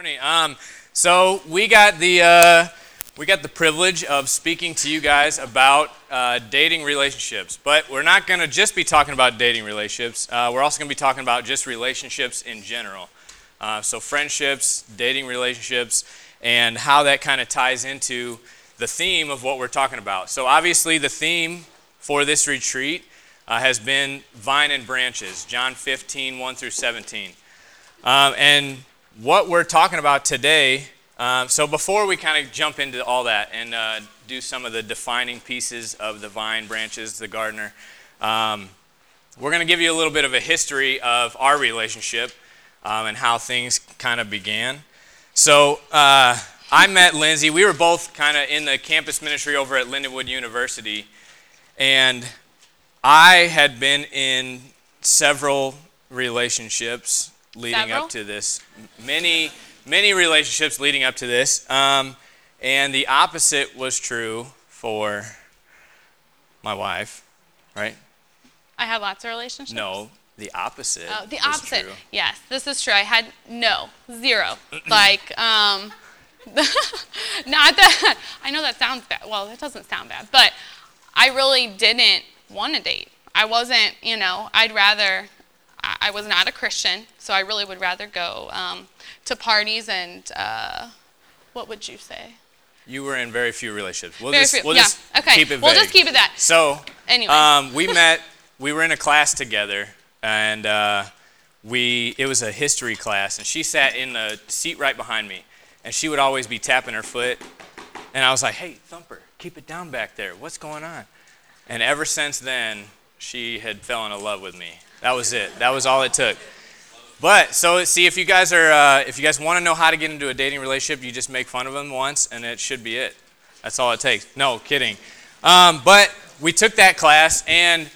morning. Um, so we got the uh, we got the privilege of speaking to you guys about uh, dating relationships, but we're not going to just be talking about dating relationships. Uh, we're also going to be talking about just relationships in general. Uh, so friendships, dating relationships, and how that kind of ties into the theme of what we're talking about. So obviously, the theme for this retreat uh, has been vine and branches, John 15, 1 through 17. Um, and what we're talking about today, um, so before we kind of jump into all that and uh, do some of the defining pieces of the vine, branches, the gardener, um, we're going to give you a little bit of a history of our relationship um, and how things kind of began. So uh, I met Lindsay. We were both kind of in the campus ministry over at Lindenwood University. And I had been in several relationships leading Several? up to this. Many, many relationships leading up to this. Um, and the opposite was true for my wife, right? I had lots of relationships. No, the opposite. Oh, the opposite. true. Yes, this is true. I had no, zero. like, um, not that, I know that sounds bad. Well, it doesn't sound bad, but I really didn't want to date. I wasn't, you know, I'd rather, I, I was not a Christian, so I really would rather go um, to parties and, uh, what would you say? You were in very few relationships. We'll Very just, few- we'll yeah, just okay. keep it We'll just keep it that. So, Anyway. um, we met. We were in a class together, and uh, we it was a history class, and she sat in the seat right behind me, and she would always be tapping her foot, and I was like, "Hey, Thumper, keep it down back there. What's going on?" And ever since then, she had fallen in love with me. That was it. That was all it took. But so see if you guys are uh, if you guys want to know how to get into a dating relationship, you just make fun of them once, and it should be it. That's all it takes. No kidding. Um, but we took that class, and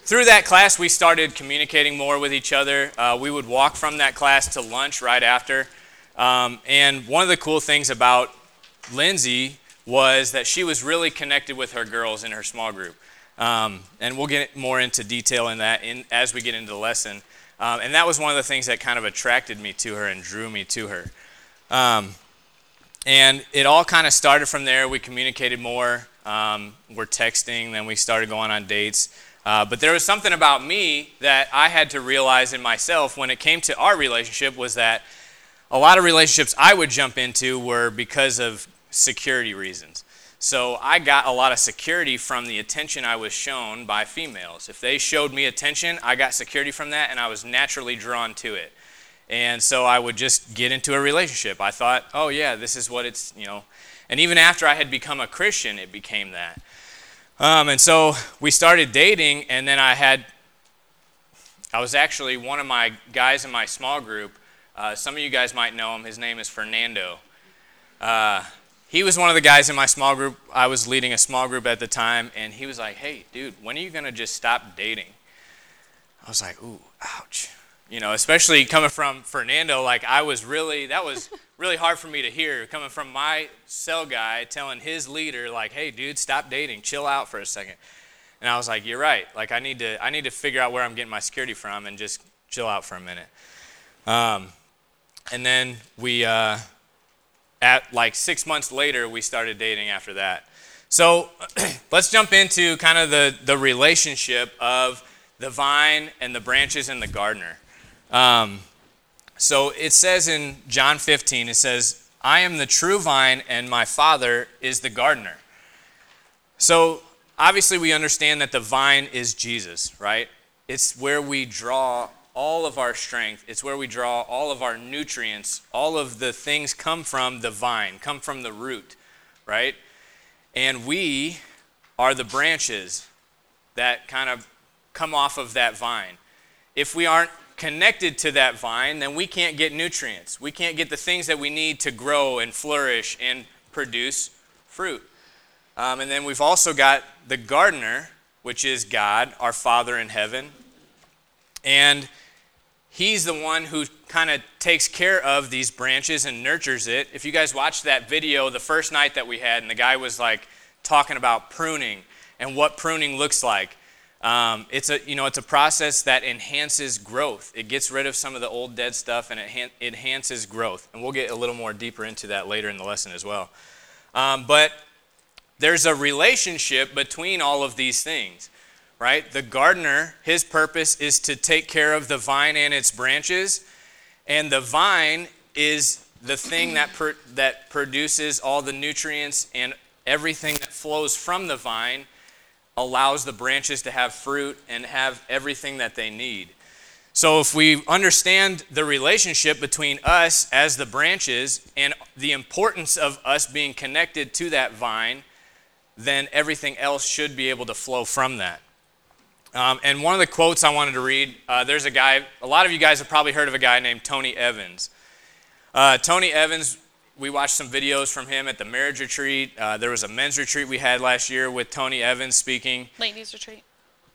through that class, we started communicating more with each other. Uh, we would walk from that class to lunch right after. Um, and one of the cool things about Lindsay was that she was really connected with her girls in her small group. Um, and we'll get more into detail in that in, as we get into the lesson. Um, and that was one of the things that kind of attracted me to her and drew me to her. Um, and it all kind of started from there. We communicated more. Um, we're texting, then we started going on dates. Uh, but there was something about me that I had to realize in myself when it came to our relationship was that a lot of relationships I would jump into were because of security reasons. So I got a lot of security from the attention I was shown by females. If they showed me attention, I got security from that and I was naturally drawn to it. And so I would just get into a relationship. I thought, oh, yeah, this is what it's, you know. And even after I had become a Christian, it became that. Um, and so we started dating, and then I had, I was actually one of my guys in my small group. Uh, some of you guys might know him. His name is Fernando. Uh, he was one of the guys in my small group. I was leading a small group at the time, and he was like, hey, dude, when are you going to just stop dating? I was like, ooh, ouch. You know, especially coming from Fernando, like I was really, that was really hard for me to hear coming from my cell guy telling his leader, like, hey, dude, stop dating, chill out for a second. And I was like, you're right. Like, I need to, I need to figure out where I'm getting my security from and just chill out for a minute. Um, and then we, uh, at like six months later, we started dating after that. So let's jump into kind of the, the relationship of the vine and the branches and the gardener. Um, so it says in John 15, it says, I am the true vine and my Father is the gardener. So obviously, we understand that the vine is Jesus, right? It's where we draw all of our strength, it's where we draw all of our nutrients, all of the things come from the vine, come from the root, right? And we are the branches that kind of come off of that vine. If we aren't connected to that vine, then we can't get nutrients. We can't get the things that we need to grow and flourish and produce fruit. Um, and then we've also got the gardener, which is God, our Father in heaven. And he's the one who kind of takes care of these branches and nurtures it. If you guys watched that video the first night that we had, and the guy was like talking about pruning and what pruning looks like. Um, it's a you know it's a process that enhances growth. It gets rid of some of the old dead stuff and it enhances growth. And we'll get a little more deeper into that later in the lesson as well. Um, but there's a relationship between all of these things, right? The gardener, his purpose is to take care of the vine and its branches, and the vine is the thing that that produces all the nutrients and everything that flows from the vine allows the branches to have fruit and have everything that they need. So, if we understand the relationship between us as the branches and the importance of us being connected to that vine, then everything else should be able to flow from that. Um, and one of the quotes I wanted to read uh, there's a guy, a lot of you guys have probably heard of a guy named Tony Evans. Uh, Tony Evans, we watched some videos from him at the marriage retreat. Uh, there was a men's retreat we had last year with Tony Evans speaking. Ladies retreat.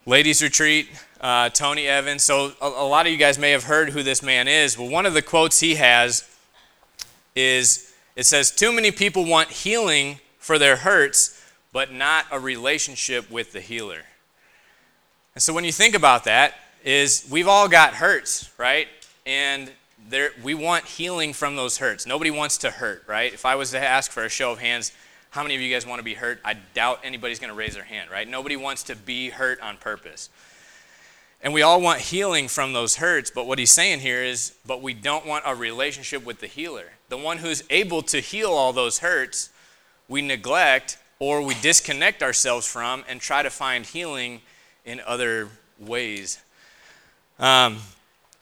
Ladies retreat, uh, Tony Evans. So a, a lot of you guys may have heard who this man is. Well, one of the quotes he has is it says, Too many people want healing for their hurts, but not a relationship with the healer. And so when you think about that, is we've all got hurts, right? And there, we want healing from those hurts. Nobody wants to hurt, right? If I was to ask for a show of hands, how many of you guys want to be hurt? I doubt anybody's going to raise their hand, right? Nobody wants to be hurt on purpose. And we all want healing from those hurts, but what he's saying here is, but we don't want a relationship with the healer. The one who's able to heal all those hurts, we neglect or we disconnect ourselves from and try to find healing in other ways. Um,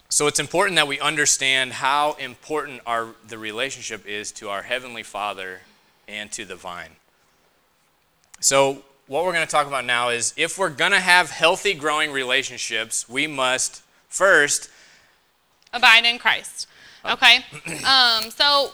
so it's important that we understand how important our, the relationship is to our Heavenly Father and to the vine. So, what we're going to talk about now is if we're going to have healthy, growing relationships, we must first abide in Christ. Okay? um, so,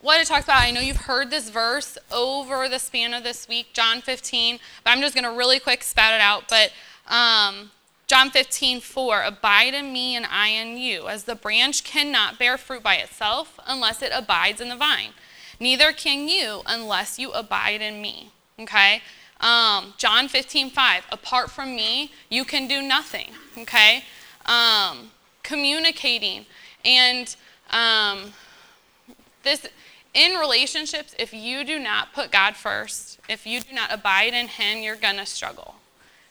what it talks about, I know you've heard this verse over the span of this week, John 15, but I'm just going to really quick spout it out. But um, John 15, 4, abide in me and I in you, as the branch cannot bear fruit by itself unless it abides in the vine. Neither can you unless you abide in me. Okay? Um, John 15, 5, apart from me, you can do nothing. Okay? Um, communicating. And um, this, in relationships, if you do not put God first, if you do not abide in Him, you're going to struggle.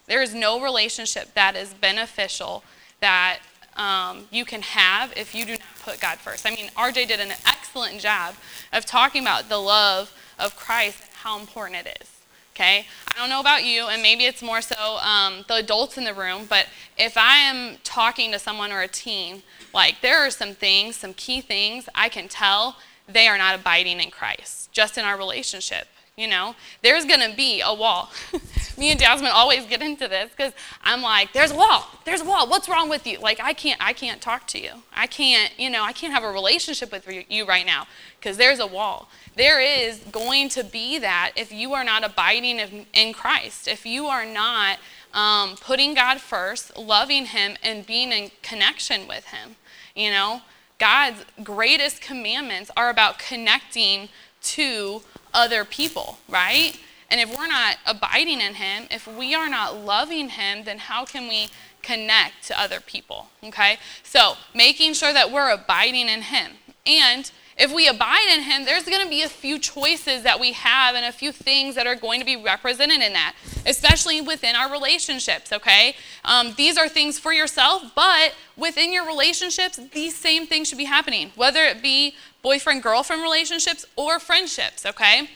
There is no relationship that is beneficial that um, you can have if you do not put God first. I mean, RJ did an excellent job of talking about the love of Christ and how important it is. Okay? I don't know about you, and maybe it's more so um, the adults in the room, but if I am talking to someone or a teen, like there are some things, some key things I can tell they are not abiding in Christ, just in our relationship. You know, there's going to be a wall. Me and Jasmine always get into this because I'm like, there's a wall. There's a wall. What's wrong with you? Like, I can't, I can't talk to you. I can't, you know, I can't have a relationship with you right now because there's a wall. There is going to be that if you are not abiding in Christ, if you are not um, putting God first, loving Him, and being in connection with Him. You know, God's greatest commandments are about connecting to other people, right? And if we're not abiding in Him, if we are not loving Him, then how can we connect to other people? Okay? So, making sure that we're abiding in Him. And if we abide in Him, there's going to be a few choices that we have and a few things that are going to be represented in that, especially within our relationships, okay? Um, these are things for yourself, but within your relationships, these same things should be happening, whether it be boyfriend girlfriend relationships or friendships, okay?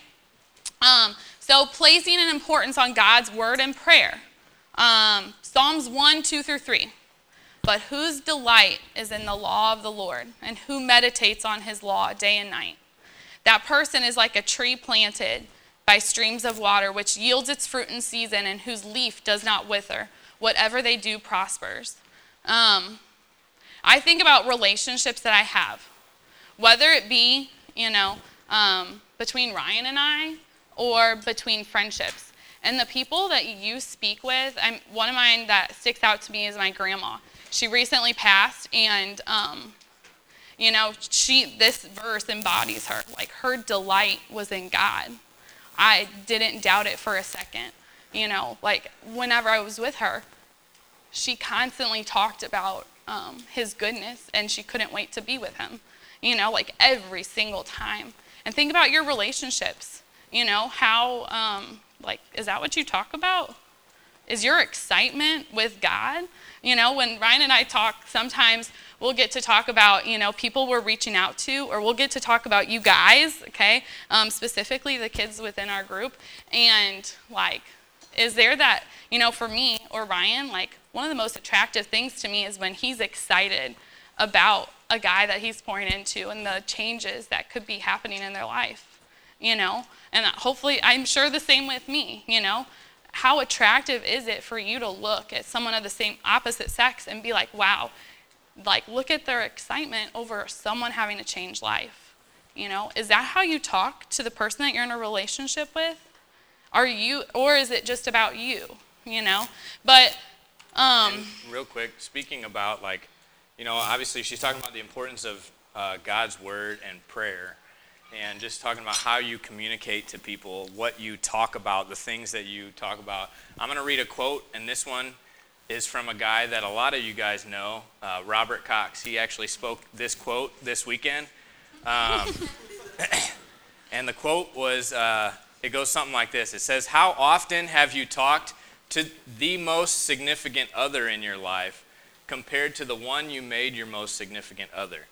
Um, so, placing an importance on God's word and prayer. Um, Psalms 1, 2 through 3. But whose delight is in the law of the Lord, and who meditates on his law day and night? That person is like a tree planted by streams of water, which yields its fruit in season, and whose leaf does not wither. Whatever they do prospers. Um, I think about relationships that I have whether it be, you know, um, between Ryan and I or between friendships. And the people that you speak with, I'm, one of mine that sticks out to me is my grandma. She recently passed, and um, you know, she this verse embodies her. Like her delight was in God. I didn't doubt it for a second. You know, like whenever I was with her, she constantly talked about um, his goodness and she couldn't wait to be with him, you know, like every single time. And think about your relationships, you know, how, um, like, is that what you talk about? Is your excitement with God? You know, when Ryan and I talk, sometimes we'll get to talk about, you know, people we're reaching out to, or we'll get to talk about you guys, okay, um, specifically the kids within our group. And, like, is there that, you know, for me or Ryan, like, one of the most attractive things to me is when he's excited about a guy that he's pouring into and the changes that could be happening in their life, you know? And hopefully, I'm sure the same with me, you know? How attractive is it for you to look at someone of the same opposite sex and be like, wow, like look at their excitement over someone having a changed life? You know, is that how you talk to the person that you're in a relationship with? Are you, or is it just about you? You know, but um, real quick, speaking about like, you know, obviously she's talking about the importance of uh, God's word and prayer, and just talking about how you communicate to people, what you talk about, the things that you talk about. I'm going to read a quote, and this one is from a guy that a lot of you guys know, uh, Robert Cox. He actually spoke this quote this weekend. Um, and the quote was uh, it goes something like this It says, How often have you talked to the most significant other in your life compared to the one you made your most significant other?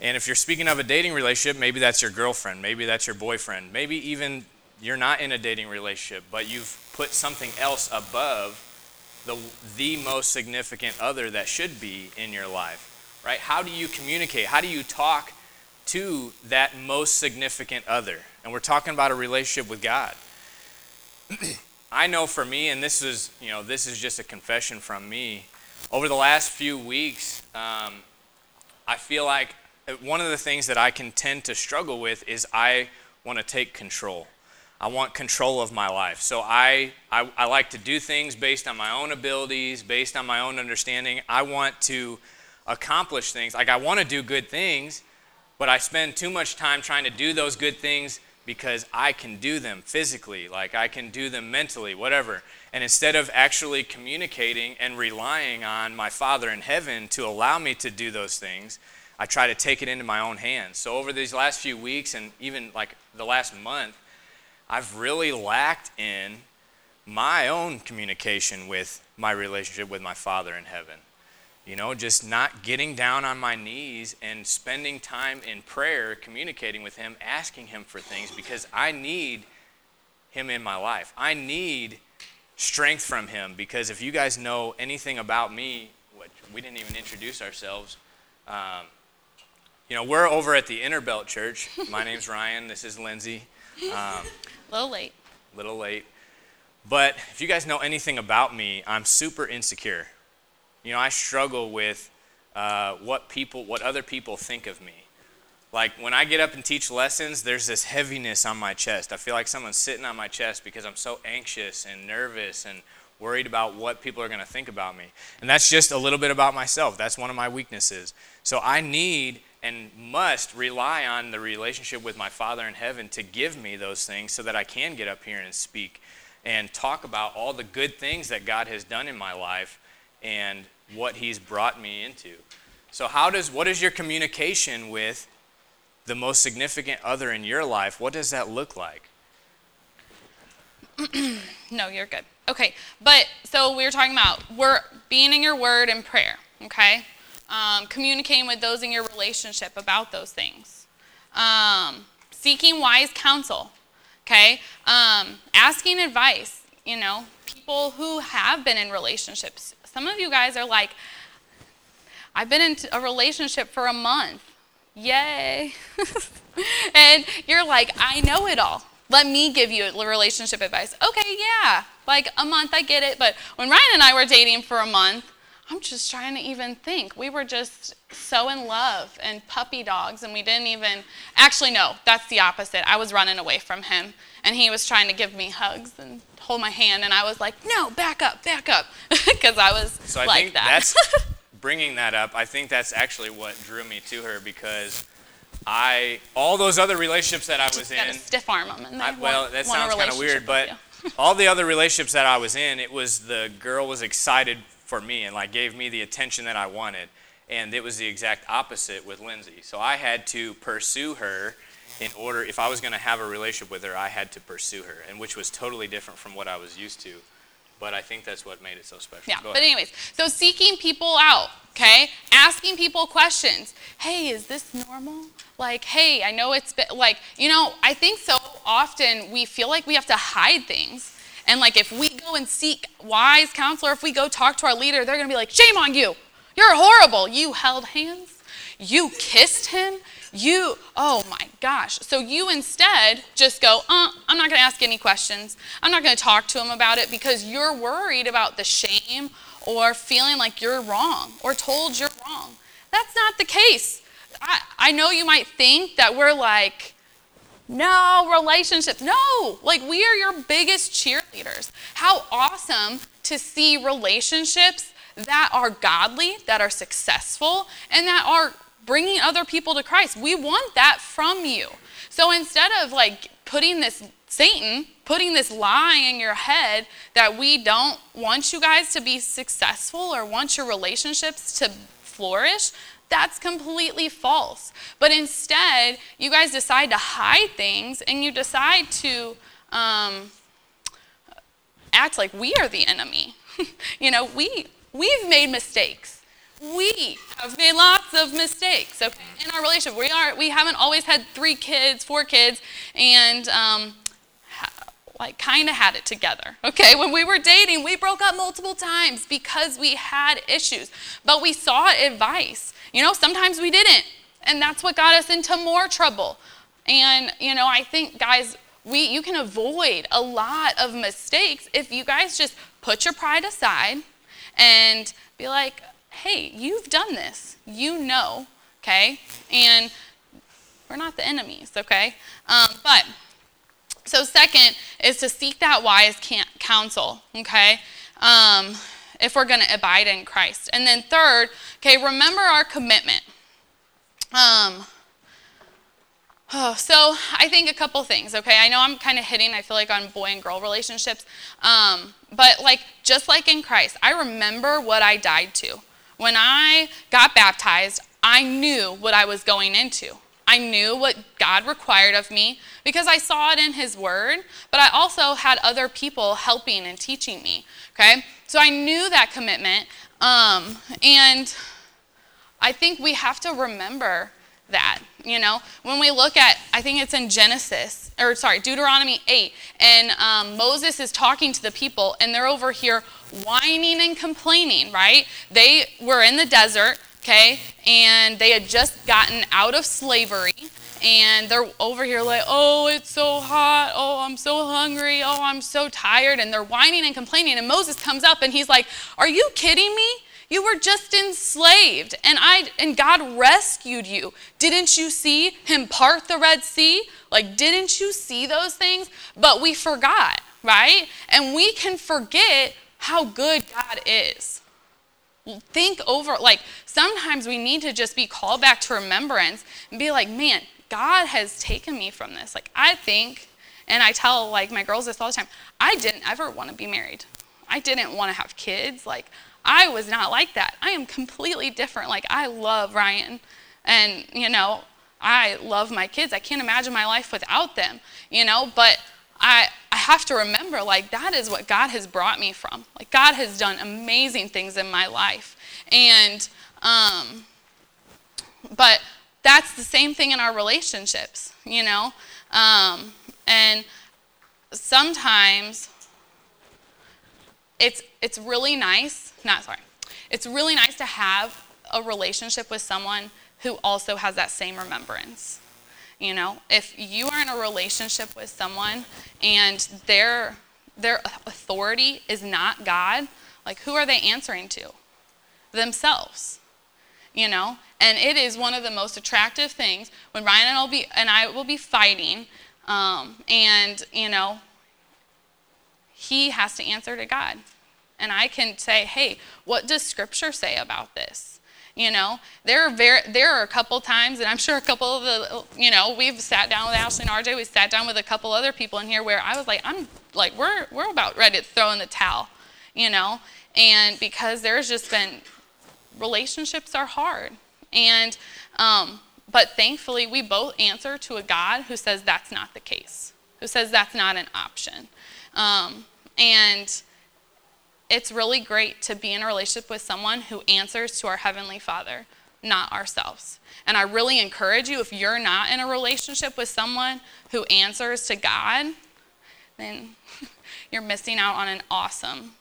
And if you're speaking of a dating relationship, maybe that's your girlfriend, maybe that's your boyfriend, maybe even you're not in a dating relationship, but you've put something else above the, the most significant other that should be in your life, right? How do you communicate? How do you talk to that most significant other? And we're talking about a relationship with God. I know for me, and this is, you know, this is just a confession from me. Over the last few weeks, um, I feel like one of the things that I can tend to struggle with is I want to take control. I want control of my life. So I, I, I, like to do things based on my own abilities, based on my own understanding. I want to accomplish things. Like I want to do good things, but I spend too much time trying to do those good things because I can do them physically, like I can do them mentally, whatever. And instead of actually communicating and relying on my Father in heaven to allow me to do those things, I try to take it into my own hands. So over these last few weeks and even like the last month, I've really lacked in my own communication with my relationship with my Father in heaven. You know, just not getting down on my knees and spending time in prayer, communicating with Him, asking Him for things because I need Him in my life. I need strength from Him because if you guys know anything about me, which we didn't even introduce ourselves, um, you know, we're over at the Inner Belt Church. My name's Ryan. This is Lindsay. Um, a little late. Little late. But if you guys know anything about me, I'm super insecure. You know, I struggle with uh, what people, what other people think of me. Like when I get up and teach lessons, there's this heaviness on my chest. I feel like someone's sitting on my chest because I'm so anxious and nervous and worried about what people are going to think about me. And that's just a little bit about myself. That's one of my weaknesses. So I need and must rely on the relationship with my Father in heaven to give me those things so that I can get up here and speak and talk about all the good things that God has done in my life and what he's brought me into. So how does what is your communication with the most significant other in your life? What does that look like? no, you're good. Okay, but so we were talking about we're being in your word and prayer. Okay, um, communicating with those in your relationship about those things, um, seeking wise counsel. Okay, um, asking advice. You know, people who have been in relationships some of you guys are like, I've been in a relationship for a month. Yay. and you're like, I know it all. Let me give you relationship advice. Okay, yeah. Like a month, I get it. But when Ryan and I were dating for a month, I'm just trying to even think. We were just so in love and puppy dogs, and we didn't even. Actually, no, that's the opposite. I was running away from him, and he was trying to give me hugs and hold my hand, and I was like, no, back up, back up, because I was so I like think that. That's bringing that up. I think that's actually what drew me to her because I all those other relationships that I was in. stiff arm them, and I, well, that sounds kind of weird, but all the other relationships that I was in, it was the girl was excited for me and like gave me the attention that I wanted. And it was the exact opposite with Lindsay. So I had to pursue her in order, if I was going to have a relationship with her, I had to pursue her, and which was totally different from what I was used to. But I think that's what made it so special. Yeah, but anyways, so seeking people out, okay? Asking people questions. Hey, is this normal? Like, hey, I know it's been, like, you know, I think so often we feel like we have to hide things. And like, if we go and seek wise counselor, if we go talk to our leader, they're gonna be like, shame on you. You're horrible. You held hands. You kissed him. You, oh my gosh. So you instead just go, uh, I'm not going to ask any questions. I'm not going to talk to him about it because you're worried about the shame or feeling like you're wrong or told you're wrong. That's not the case. I, I know you might think that we're like, no, relationships. No, like we are your biggest cheerleaders. How awesome to see relationships that are godly, that are successful, and that are bringing other people to Christ. We want that from you. So instead of like putting this Satan putting this lie in your head that we don't want you guys to be successful or want your relationships to flourish, that's completely false. But instead, you guys decide to hide things and you decide to um, act like we are the enemy. you know, we, we've made mistakes we have made lots of mistakes okay, in our relationship. We are we haven't always had three kids, four kids, and um, ha, like kind of had it together. Okay, when we were dating, we broke up multiple times because we had issues, but we sought advice. You know, sometimes we didn't, and that's what got us into more trouble. And you know, I think guys, we you can avoid a lot of mistakes if you guys just put your pride aside and be like hey, you've done this. You know, okay? And we're not the enemies, okay? Um, but, so second is to seek that wise counsel, okay? Um, if we're going to abide in Christ. And then third, okay, remember our commitment. Um, Oh, so I think a couple things, okay? I know I'm kind of hitting, I feel like, on boy and girl relationships. Um, but like, just like in Christ, I remember what I died to. When I got baptized, I knew what I was going into. I knew what God required of me because I saw it in His Word, but I also had other people helping and teaching me. Okay? So I knew that commitment. Um, and I think we have to remember that. You know, when we look at, I think it's in Genesis, or sorry, Deuteronomy 8, and um, Moses is talking to the people, and they're over here whining and complaining, right? They were in the desert, okay, and they had just gotten out of slavery, and they're over here like, oh, it's so hot. Oh, I'm so hungry. Oh, I'm so tired. And they're whining and complaining. And Moses comes up and he's like, are you kidding me? You were just enslaved and I and God rescued you. Didn't you see him part the Red Sea? Like didn't you see those things? But we forgot, right? And we can forget how good God is. Think over like sometimes we need to just be called back to remembrance and be like, "Man, God has taken me from this." Like I think and I tell like my girls this all the time. I didn't ever want to be married. I didn't want to have kids. Like I was not like that. I am completely different. Like, I love Ryan. And, you know, I love my kids. I can't imagine my life without them, you know, but I, have to remember, like, that is what God has brought me from. Like, God has done amazing things in my life. And, um, but that's the same thing in our relationships, you know? Um, and sometimes it's, it's really nice, not sorry, it's really nice to have a relationship with someone who also has that same remembrance. You know, if you are in a relationship with someone and their, their authority is not God, like who are they answering to? Themselves. You know, and it is one of the most attractive things when Ryan and, I'll be, and I will be fighting, um, and you know, he has to answer to God. And I can say, hey, what does Scripture say about this? You know, there are very, there are a couple times, and I'm sure a couple of the, you know, we've sat down with Ashley and RJ. We sat down with a couple other people in here where I was like, I'm like, we're we're about ready to throw in the towel. you know? And because there's just been, relationships are hard. And, um, but thankfully, we both answer to a God who says that's not the case, who says that's not an option. Um, and it's really great to be in a relationship with someone who answers to our Heavenly Father, not ourselves. And I really encourage you if you're not in a relationship with someone who answers to God, then you're missing out on an awesome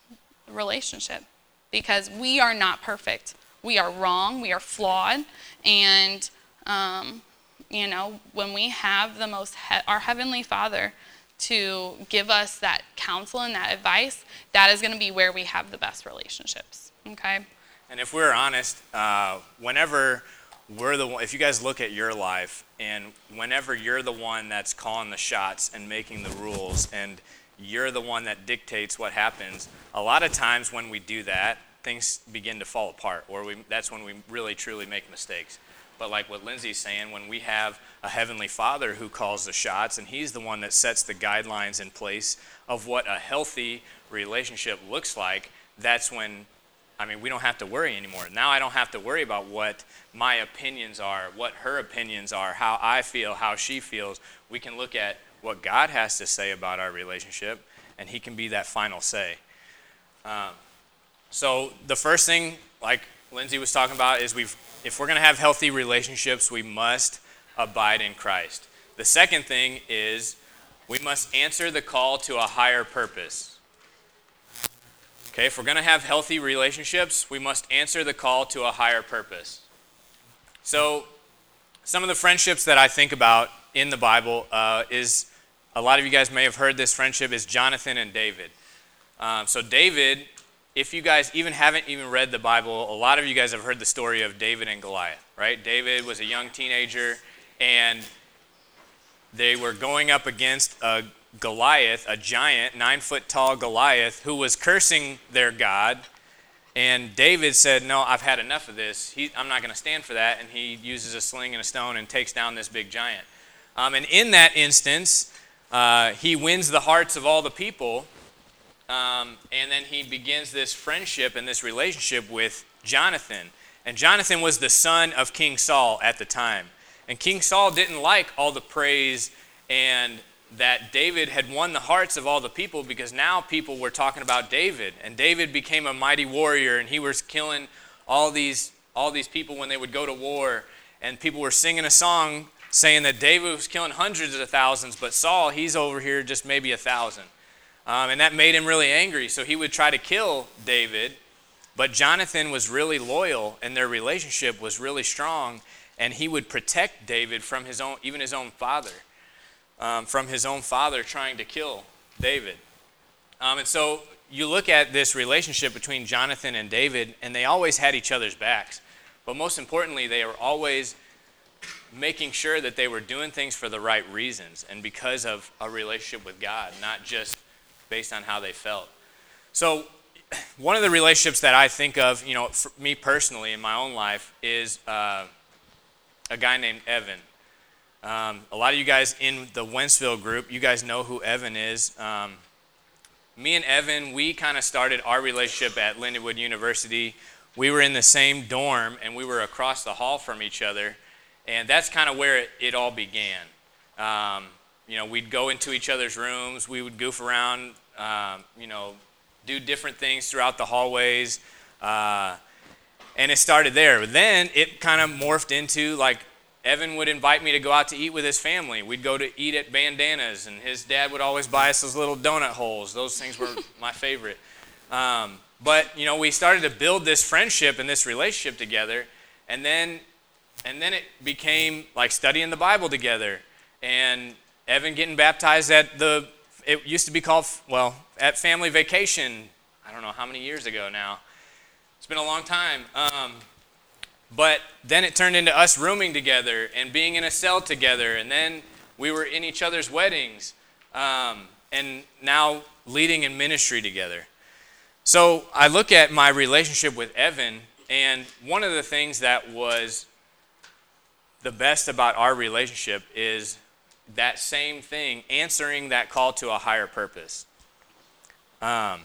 relationship because we are not perfect. We are wrong, we are flawed, and um, you know, when we have the most, he- our Heavenly Father to give us that counsel and that advice, that is going to be where we have the best relationships. Okay? And if we're honest, uh, whenever we're the one, if you guys look at your life, and whenever you're the one that's calling the shots and making the rules, and you're the one that dictates what happens, a lot of times when we do that, things begin to fall apart, or we, that's when we really truly make mistakes. But like what Lindsay's saying, when we have a heavenly Father who calls the shots, and He's the one that sets the guidelines in place of what a healthy relationship looks like, that's when, I mean, we don't have to worry anymore. Now I don't have to worry about what my opinions are, what her opinions are, how I feel, how she feels. We can look at what God has to say about our relationship, and He can be that final say. Um, so the first thing, like Lindsay was talking about, is we've if we're going to have healthy relationships, we must abide in Christ. The second thing is we must answer the call to a higher purpose. Okay, if we're going to have healthy relationships, we must answer the call to a higher purpose. So, some of the friendships that I think about in the Bible uh, is a lot of you guys may have heard this friendship is Jonathan and David. Um, so, David if you guys even haven't even read the Bible, a lot of you guys have heard the story of David and Goliath, right? David was a young teenager, and they were going up against a Goliath, a giant, nine foot tall Goliath, who was cursing their God. And David said, No, I've had enough of this. He, I'm not going to stand for that. And he uses a sling and a stone and takes down this big giant. Um, and in that instance, uh, he wins the hearts of all the people um, and then he begins this friendship and this relationship with Jonathan. And Jonathan was the son of King Saul at the time. And King Saul didn't like all the praise and that David had won the hearts of all the people because now people were talking about David. And David became a mighty warrior and he was killing all these, all these people when they would go to war. And people were singing a song saying that David was killing hundreds of thousands, but Saul, he's over here just maybe a thousand. Um, and that made him really angry. So he would try to kill David. But Jonathan was really loyal, and their relationship was really strong. And he would protect David from his own, even his own father, um, from his own father trying to kill David. Um, and so you look at this relationship between Jonathan and David, and they always had each other's backs. But most importantly, they were always making sure that they were doing things for the right reasons and because of a relationship with God, not just based on how they felt. So, one of the relationships that I think of, you know, for me personally in my own life is uh, a guy named Evan. Um, a lot of you guys in the Wentzville group, you guys know who Evan is. Um, me and Evan, we kind of started our relationship at Lindenwood University. We were in the same dorm and we were across the hall from each other. And that's kind of where it, it all began. Um, you know, we'd go into each other's rooms, we would goof around, um, you know, do different things throughout the hallways. Uh, and it started there. But then it kind of morphed into like Evan would invite me to go out to eat with his family. We'd go to eat at Bandanas, and his dad would always buy us those little donut holes. Those things were my favorite. Um, but you know, we started to build this friendship and this relationship together, and then, and then it became like studying the Bible together, and Evan getting baptized at the, it used to be called, well, at family vacation. I don't know how many years ago now. It's been a long time. Um, but then it turned into us rooming together and being in a cell together. And then we were in each other's weddings. Um, and now leading in ministry together. So I look at my relationship with Evan, and one of the things that was the best about our relationship is that same thing, answering that call to a higher purpose. Um,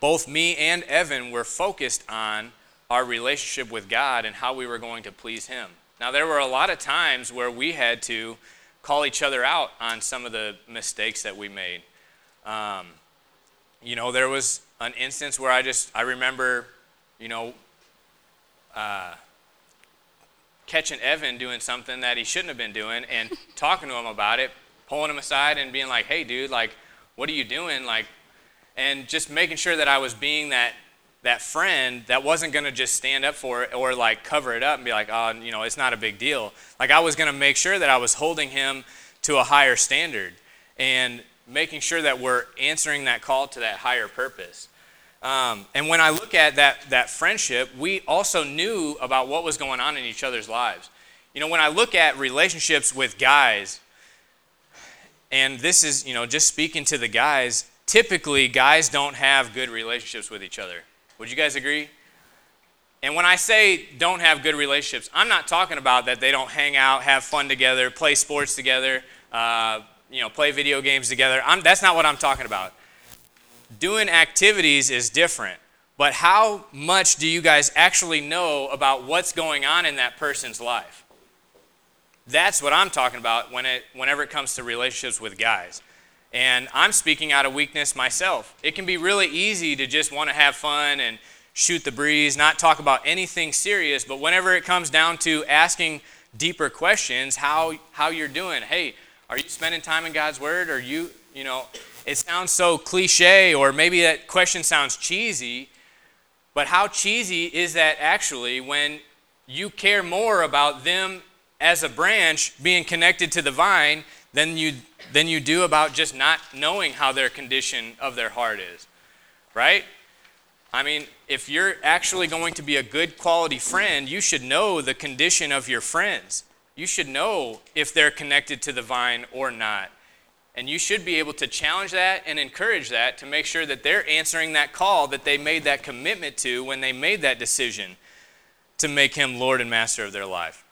both me and Evan were focused on our relationship with God and how we were going to please Him. Now, there were a lot of times where we had to call each other out on some of the mistakes that we made. Um, you know, there was an instance where I just, I remember, you know, uh, catching Evan doing something that he shouldn't have been doing and talking to him about it, pulling him aside and being like, hey, dude, like, what are you doing? Like, and just making sure that I was being that that friend that wasn't going to just stand up for it or like cover it up and be like, oh, you know, it's not a big deal. Like I was going to make sure that I was holding him to a higher standard and making sure that we're answering that call to that higher purpose. Um, and when I look at that, that friendship, we also knew about what was going on in each other's lives. You know, when I look at relationships with guys, and this is, you know, just speaking to the guys, typically guys don't have good relationships with each other. Would you guys agree? And when I say don't have good relationships, I'm not talking about that they don't hang out, have fun together, play sports together, uh, you know, play video games together. I'm, that's not what I'm talking about. Doing activities is different. But how much do you guys actually know about what's going on in that person's life? That's what I'm talking about when it, whenever it comes to relationships with guys. And I'm speaking out of weakness myself. It can be really easy to just want to have fun and shoot the breeze, not talk about anything serious, but whenever it comes down to asking deeper questions, how how you're doing. Hey, are you spending time in God's word? Or you, you know, it sounds so cliche or maybe that question sounds cheesy, but how cheesy is that actually when you care more about them as a branch being connected to the vine than you, than you do about just not knowing how their condition of their heart is, right? I mean, if you're actually going to be a good quality friend, you should know the condition of your friends. You should know if they're connected to the vine or not. And you should be able to challenge that and encourage that to make sure that they're answering that call that they made that commitment to when they made that decision to make him Lord and Master of their life.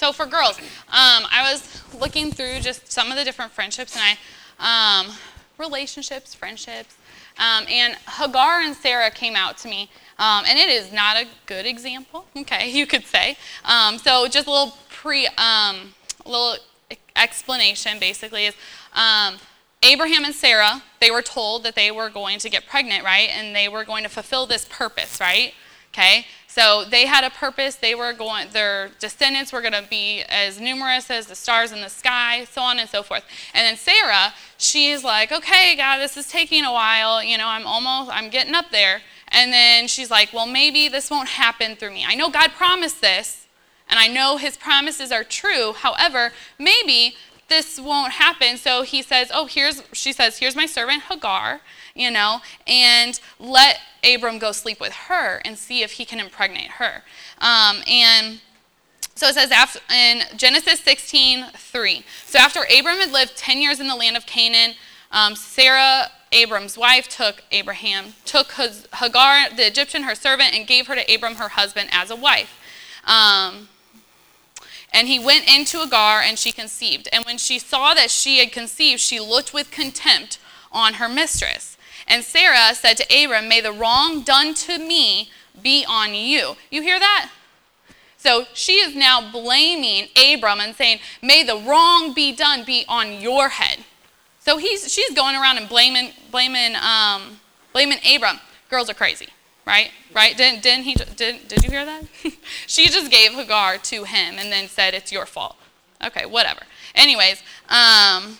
So for girls, um, I was looking through just some of the different friendships and I, um, relationships, friendships, um, and Hagar and Sarah came out to me, um, and it is not a good example. Okay, you could say. Um, so just a little pre, um, little explanation basically is. Abraham and Sarah, they were told that they were going to get pregnant, right? And they were going to fulfill this purpose, right? Okay? So they had a purpose. They were going, their descendants were going to be as numerous as the stars in the sky, so on and so forth. And then Sarah, she's like, okay, God, this is taking a while. You know, I'm almost, I'm getting up there. And then she's like, well, maybe this won't happen through me. I know God promised this, and I know his promises are true. However, maybe this won't happen. So he says, oh, here's, she says, here's my servant Hagar you know, and let Abram go sleep with her and see if he can impregnate her. Um, and so it says after, in Genesis 16, 3. So after Abram had lived 10 years in the land of Canaan, um, Sarah, Abram's wife, took Abraham, took Hagar, the Egyptian, her servant, and gave her to Abram, her husband, as a wife. Um, and he went into Hagar, and she conceived. And when she saw that she had conceived, she looked with contempt on her mistress. And Sarah said to Abram, May the wrong done to me be on you. You hear that? So she is now blaming Abram and saying, May the wrong be done be on your head. So he's, she's going around and blaming, blaming, um, blaming Abram. Girls are crazy, right? Right? Didn't, didn't he? didn't, did you hear that? she just gave Hagar to him and then said, It's your fault. Okay, whatever. Anyways, um,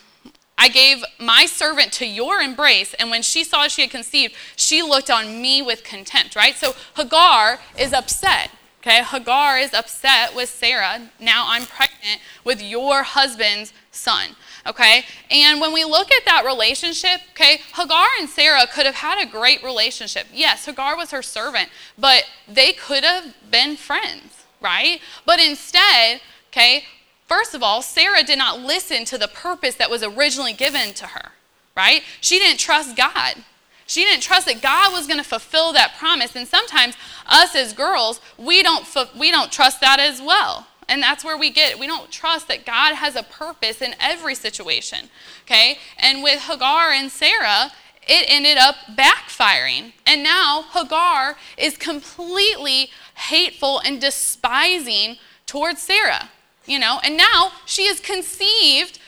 I gave my servant to your embrace, and when she saw she had conceived, she looked on me with contempt, right? So Hagar is upset. Okay, Hagar is upset with Sarah. Now I'm pregnant with your husband's son. Okay, and when we look at that relationship, okay, Hagar and Sarah could have had a great relationship. Yes, Hagar was her servant, but they could have been friends, right? But instead, okay, First of all, Sarah did not listen to the purpose that was originally given to her, right? She didn't trust God. She didn't trust that God was going to fulfill that promise. And sometimes us as girls, we don't we don't trust that as well. And that's where we get we don't trust that God has a purpose in every situation. Okay? And with Hagar and Sarah, it ended up backfiring. And now Hagar is completely hateful and despising towards Sarah, you know, and now she has conceived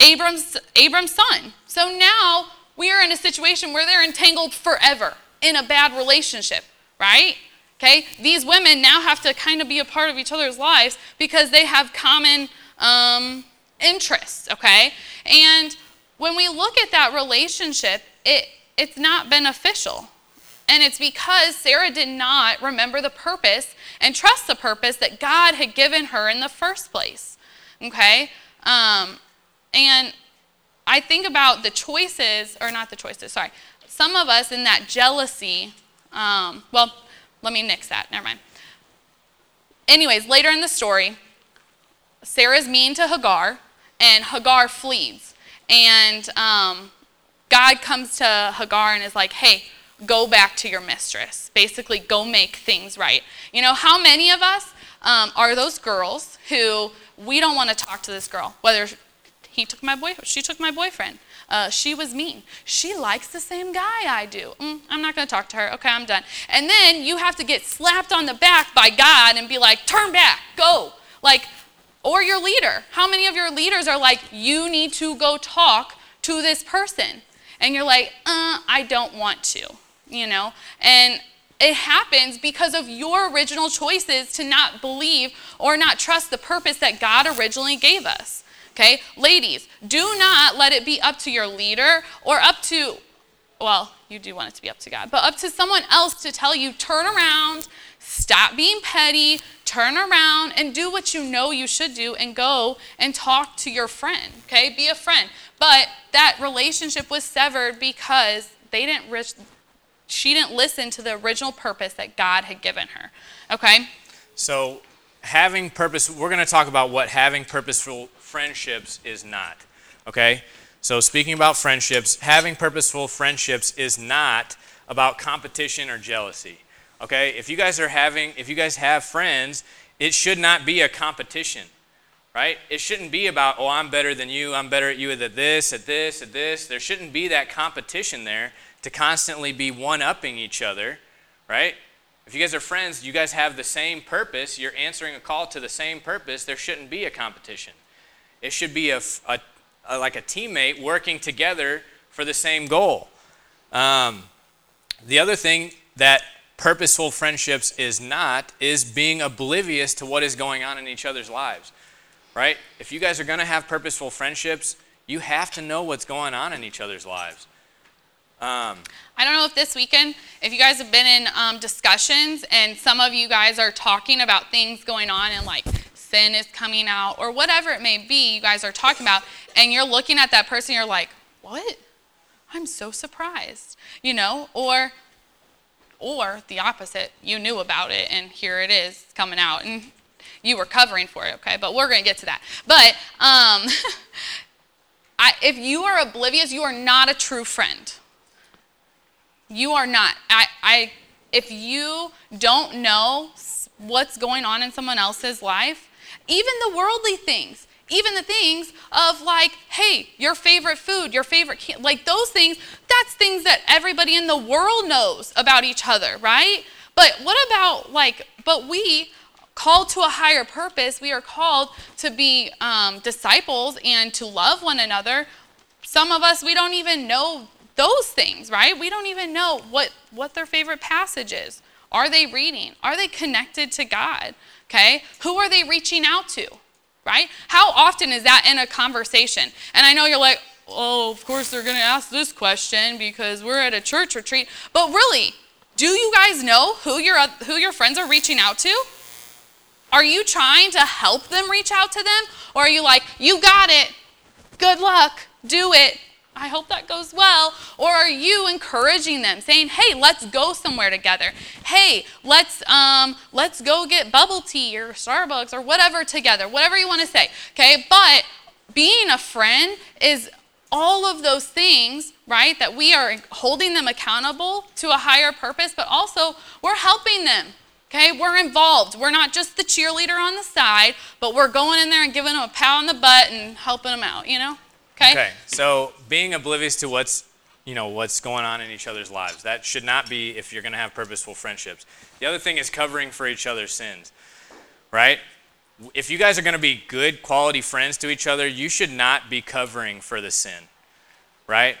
Abram's, Abram's son. So now we are in a situation where they're entangled forever in a bad relationship, right? Okay, these women now have to kind of be a part of each other's lives because they have common um, interests, okay? And when we look at that relationship, it, it's not beneficial. And it's because Sarah did not remember the purpose and trust the purpose that God had given her in the first place. Okay? Um, and I think about the choices, or not the choices, sorry. Some of us in that jealousy, um, well, let me nix that, never mind. Anyways, later in the story, Sarah's mean to Hagar, and Hagar flees. And um, God comes to Hagar and is like, hey, go back to your mistress. Basically, go make things right. You know, how many of us um, are those girls who we don't want to talk to this girl, whether he took my boy, she took my boyfriend. Uh, she was mean. She likes the same guy I do. Mm, I'm not going to talk to her. Okay, I'm done. And then you have to get slapped on the back by God and be like, turn back, go. Like, or your leader. How many of your leaders are like, you need to go talk to this person? And you're like, uh, I don't want to, you know? And it happens because of your original choices to not believe or not trust the purpose that God originally gave us. Okay? Ladies, do not let it be up to your leader or up to, well, you do want it to be up to God, but up to someone else to tell you, turn around, stop being petty, turn around and do what you know you should do and go and talk to your friend. Okay? Be a friend. But that relationship was severed because they didn't she didn't listen to the original purpose that God had given her. Okay? So, having purpose, we're going to talk about what having purposeful friendships is not. Okay? So, speaking about friendships, having purposeful friendships is not about competition or jealousy. Okay? If you guys are having, if you guys have friends, it should not be a competition right? It shouldn't be about, oh, I'm better than you, I'm better at you at this, at this, at this. There shouldn't be that competition there to constantly be one upping each other, right? If you guys are friends, you guys have the same purpose, you're answering a call to the same purpose, there shouldn't be a competition. It should be a, a, a like a teammate working together for the same goal. Um, the other thing that purposeful friendships is not is being oblivious to what is going on in each other's lives right? If you guys are going to have purposeful friendships, you have to know what's going on in each other's lives. Um, I don't know if this weekend, if you guys have been in um, discussions and some of you guys are talking about things going on and like sin is coming out or whatever it may be, you guys are talking about, and you're looking at that person, you're like, what? I'm so surprised, you know? Or, or the opposite, you knew about it and here it is coming out. And you were covering for it, okay? But we're going to get to that. But um, I, if you are oblivious, you are not a true friend. You are not. I, I, if you don't know what's going on in someone else's life, even the worldly things, even the things of like, hey, your favorite food, your favorite, like those things, that's things that everybody in the world knows about each other, right? But what about like, but we called to a higher purpose. We are called to be um, disciples and to love one another. Some of us, we don't even know those things, right? We don't even know what, what their favorite passage is. Are they reading? Are they connected to God? Okay? Who are they reaching out to? Right? How often is that in a conversation? And I know you're like, oh, of course they're going to ask this question because we're at a church retreat. But really, do you guys know who your, who your friends are reaching out to? Are you trying to help them reach out to them? Or are you like, you got it, good luck, do it, I hope that goes well. Or are you encouraging them, saying, hey, let's go somewhere together? Hey, let's, um, let's go get bubble tea or Starbucks or whatever together, whatever you want to say. Okay, but being a friend is all of those things, right? That we are holding them accountable to a higher purpose, but also we're helping them Okay, we're involved. We're not just the cheerleader on the side, but we're going in there and giving them a pat on the butt and helping them out, you know? Okay? Okay, so being oblivious to what's you know what's going on in each other's lives. That should not be if you're going to have purposeful friendships. The other thing is covering for each other's sins. Right? If you guys are going to be good quality friends to each other, you should not be covering for the sin. Right?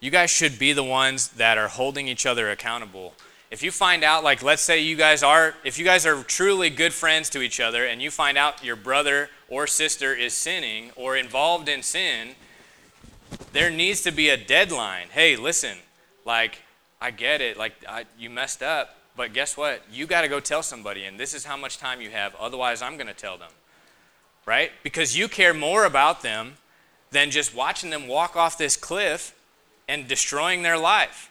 You guys should be the ones that are holding each other accountable. If you find out like let's say you guys are if you guys are truly good friends to each other and you find out your brother or sister is sinning or involved in sin, there needs to be a deadline. Hey, listen, like, I get it. Like, I, you messed up. But guess what? You got to go tell somebody, and this is how much time you have. Otherwise, I'm going to tell them. Right? Because you care more about them than just watching them walk off this cliff and destroying their life.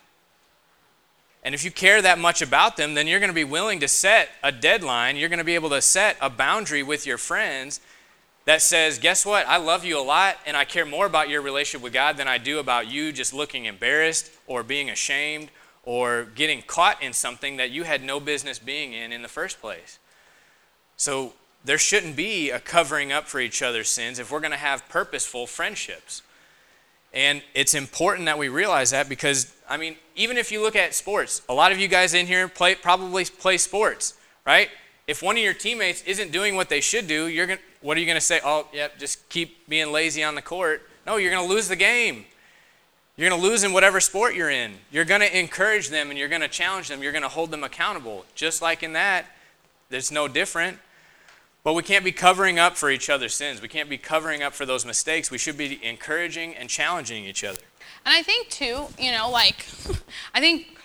And if you care that much about them, then you're going to be willing to set a deadline. You're going to be able to set a boundary with your friends that says, guess what? I love you a lot and I care more about your relationship with God than I do about you just looking embarrassed or being ashamed or getting caught in something that you had no business being in in the first place. So there shouldn't be a covering up for each other's sins if we're going to have purposeful friendships. And it's important that we realize that because, I mean, even if you look at sports, a lot of you guys in here play, probably play sports, right? If one of your teammates isn't doing what they should do, you're going what are you going to say? Oh, yep, just keep being lazy on the court. No, you're going to lose the game. You're going to lose in whatever sport you're in. You're going to encourage them and you're going to challenge them. You're going to hold them accountable. Just like in that, there's no different. But we can't be covering up for each other's sins. We can't be covering up for those mistakes. We should be encouraging and challenging each other. And I think, too, you know, like, I think,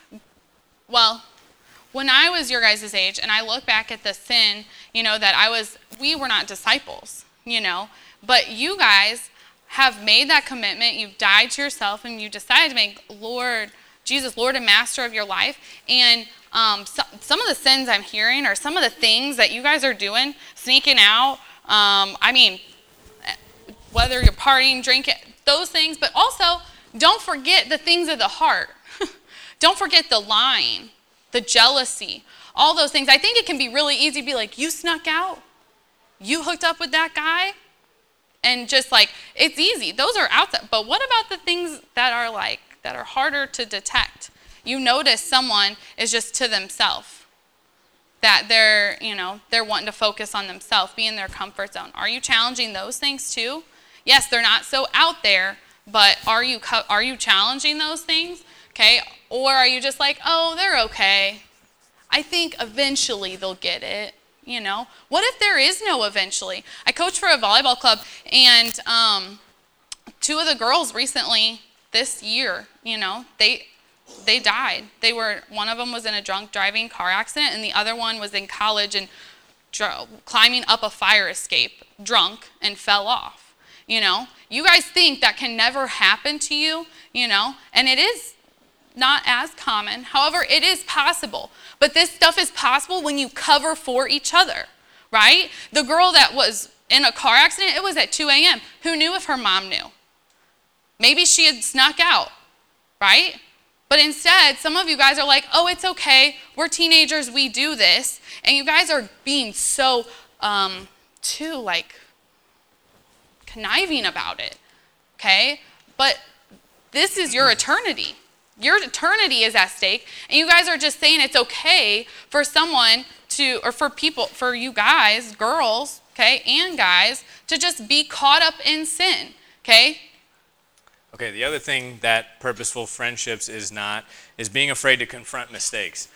well, when I was your guys' age and I look back at the sin, you know, that I was, we were not disciples, you know, but you guys have made that commitment. You've died to yourself and you decided to make Lord, Jesus, Lord and Master of your life. And um, so, some of the sins I'm hearing are some of the things that you guys are doing, sneaking out. Um, I mean, whether you're partying, drinking, those things, but also don't forget the things of the heart. don't forget the lying the jealousy, all those things. I think it can be really easy to be like, you snuck out, you hooked up with that guy, and just like, it's easy. Those are out there. But what about the things that are like, that are harder to detect? You notice someone is just to themselves that they're, you know, they're wanting to focus on themselves, be in their comfort zone. Are you challenging those things too? Yes, they're not so out there, but are you are you challenging those things? Okay? Or are you just like, oh, they're okay? I think eventually they'll get it. You know, what if there is no eventually? I coach for a volleyball club, and um, two of the girls recently this year, you know, they they died. They were one of them was in a drunk driving car accident, and the other one was in college and dr- climbing up a fire escape, drunk, and fell off. You know, you guys think that can never happen to you, you know, and it is not as common. However, it is possible. But this stuff is possible when you cover for each other, right? The girl that was in a car accident, it was at 2 a.m. Who knew if her mom knew? Maybe she had snuck out, right? But instead, some of you guys are like, oh, it's okay. We're teenagers. We do this. And you guys are being so, um, too, like, conniving about it, okay? But this is your eternity. Your eternity is at stake, and you guys are just saying it's okay for someone to, or for people, for you guys, girls, okay, and guys, to just be caught up in sin, okay? Okay, the other thing that purposeful friendships is not is being afraid to confront mistakes.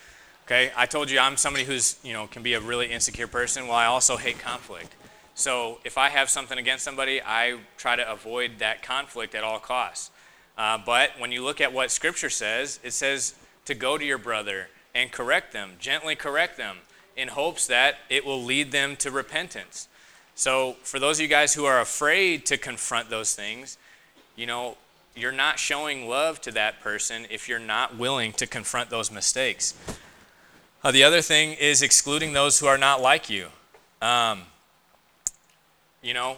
Okay, I told you I'm somebody who's, you know, can be a really insecure person. Well, I also hate conflict. So if I have something against somebody, I try to avoid that conflict at all costs. Uh, but when you look at what Scripture says, it says to go to your brother and correct them, gently correct them, in hopes that it will lead them to repentance. So, for those of you guys who are afraid to confront those things, you know, you're not showing love to that person if you're not willing to confront those mistakes. Uh, the other thing is excluding those who are not like you. Um, you know,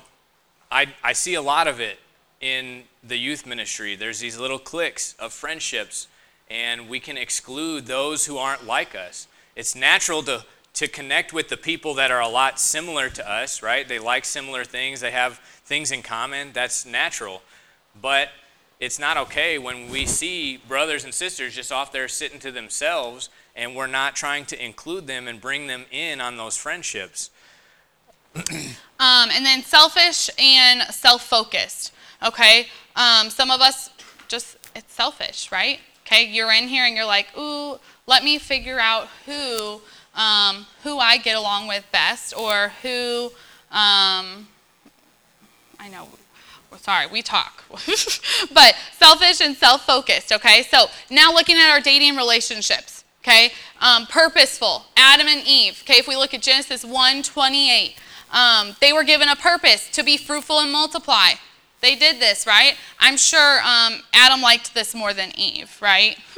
I, I see a lot of it in the youth ministry. There's these little cliques of friendships, and we can exclude those who aren't like us. It's natural to, to connect with the people that are a lot similar to us, right? They like similar things, they have things in common. That's natural. But it's not okay when we see brothers and sisters just off there sitting to themselves and we're not trying to include them and bring them in on those friendships. um, and then selfish and self focused. Okay? Um, some of us just, it's selfish, right? Okay? You're in here and you're like, ooh, let me figure out who. Um, who I get along with best, or who um, I know sorry, we talk. but selfish and self focused, okay? So now looking at our dating relationships, okay? Um, purposeful, Adam and Eve, okay? If we look at Genesis 1 28, um, they were given a purpose to be fruitful and multiply. They did this, right? I'm sure um, Adam liked this more than Eve, right?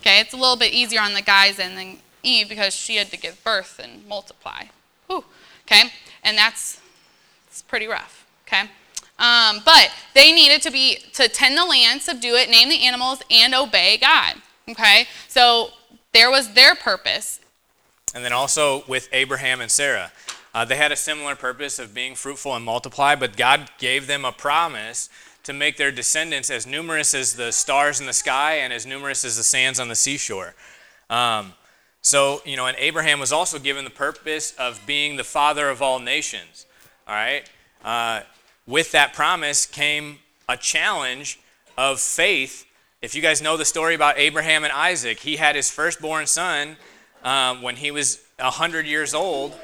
okay, it's a little bit easier on the guys than Eve because she had to give birth and multiply. Whew. Okay, and that's it's pretty rough. Okay. Um, but they needed to be to tend the land, subdue it, name the animals, and obey God. Okay, so there was their purpose. And then also with Abraham and Sarah, uh, they had a similar purpose of being fruitful and multiply, but God gave them a promise to make their descendants as numerous as the stars in the sky and as numerous as the sands on the seashore. Um, so, you know, and Abraham was also given the purpose of being the father of all nations. All right? Uh, with that promise came a challenge of faith. If you guys know the story about Abraham and Isaac, he had his firstborn son um, when he was 100 years old,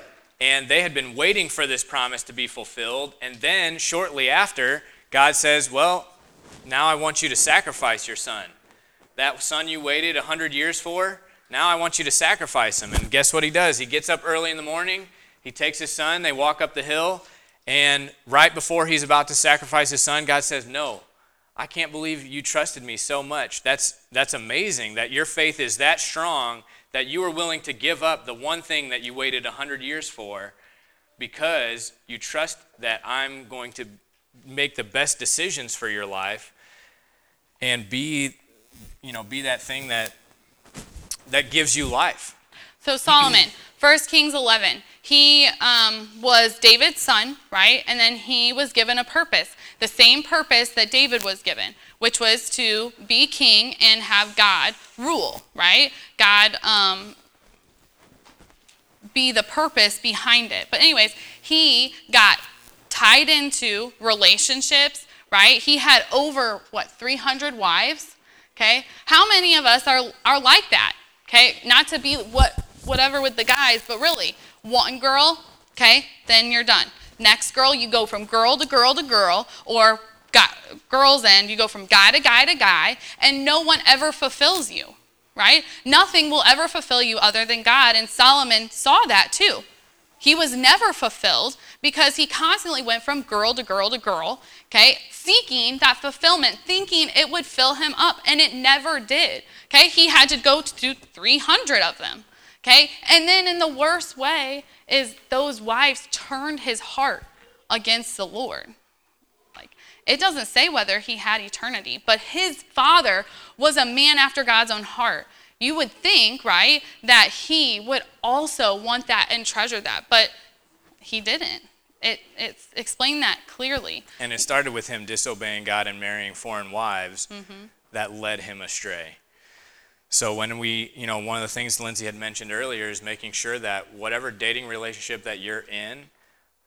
and they had been waiting for this promise to be fulfilled. And then, shortly after, God says, Well, now I want you to sacrifice your son. That son you waited 100 years for, now I want you to sacrifice him. And guess what he does? He gets up early in the morning, he takes his son, they walk up the hill, and right before he's about to sacrifice his son, God says, No, I can't believe you trusted me so much. That's, that's amazing that your faith is that strong that you were willing to give up the one thing that you waited 100 years for because you trust that I'm going to make the best decisions for your life and be you know be that thing that that gives you life. So solomon 1 kings 11 he um, was David's son, right? And then he was given a purpose, the same purpose that David was given, which was to be king and have God rule, right? God um, be the purpose behind it. But, anyways, he got tied into relationships, right? He had over, what, 300 wives? Okay? How many of us are, are like that? Okay? Not to be what whatever with the guys, but really, one girl, okay, then you're done. Next girl, you go from girl to girl to girl, or got, girls end, you go from guy to guy to guy, and no one ever fulfills you, right? Nothing will ever fulfill you other than God, and Solomon saw that too. He was never fulfilled because he constantly went from girl to girl to girl, okay, seeking that fulfillment, thinking it would fill him up, and it never did, okay? He had to go to 300 of them. Okay? And then in the worst way is those wives turned his heart against the Lord. Like it doesn't say whether he had eternity, but his father was a man after God's own heart. You would think, right, that he would also want that and treasure that, but he didn't. It, it explained that clearly. And it started with him disobeying God and marrying foreign wives mm-hmm. that led him astray. So when we, you know, one of the things Lindsay had mentioned earlier is making sure that whatever dating relationship that you're in,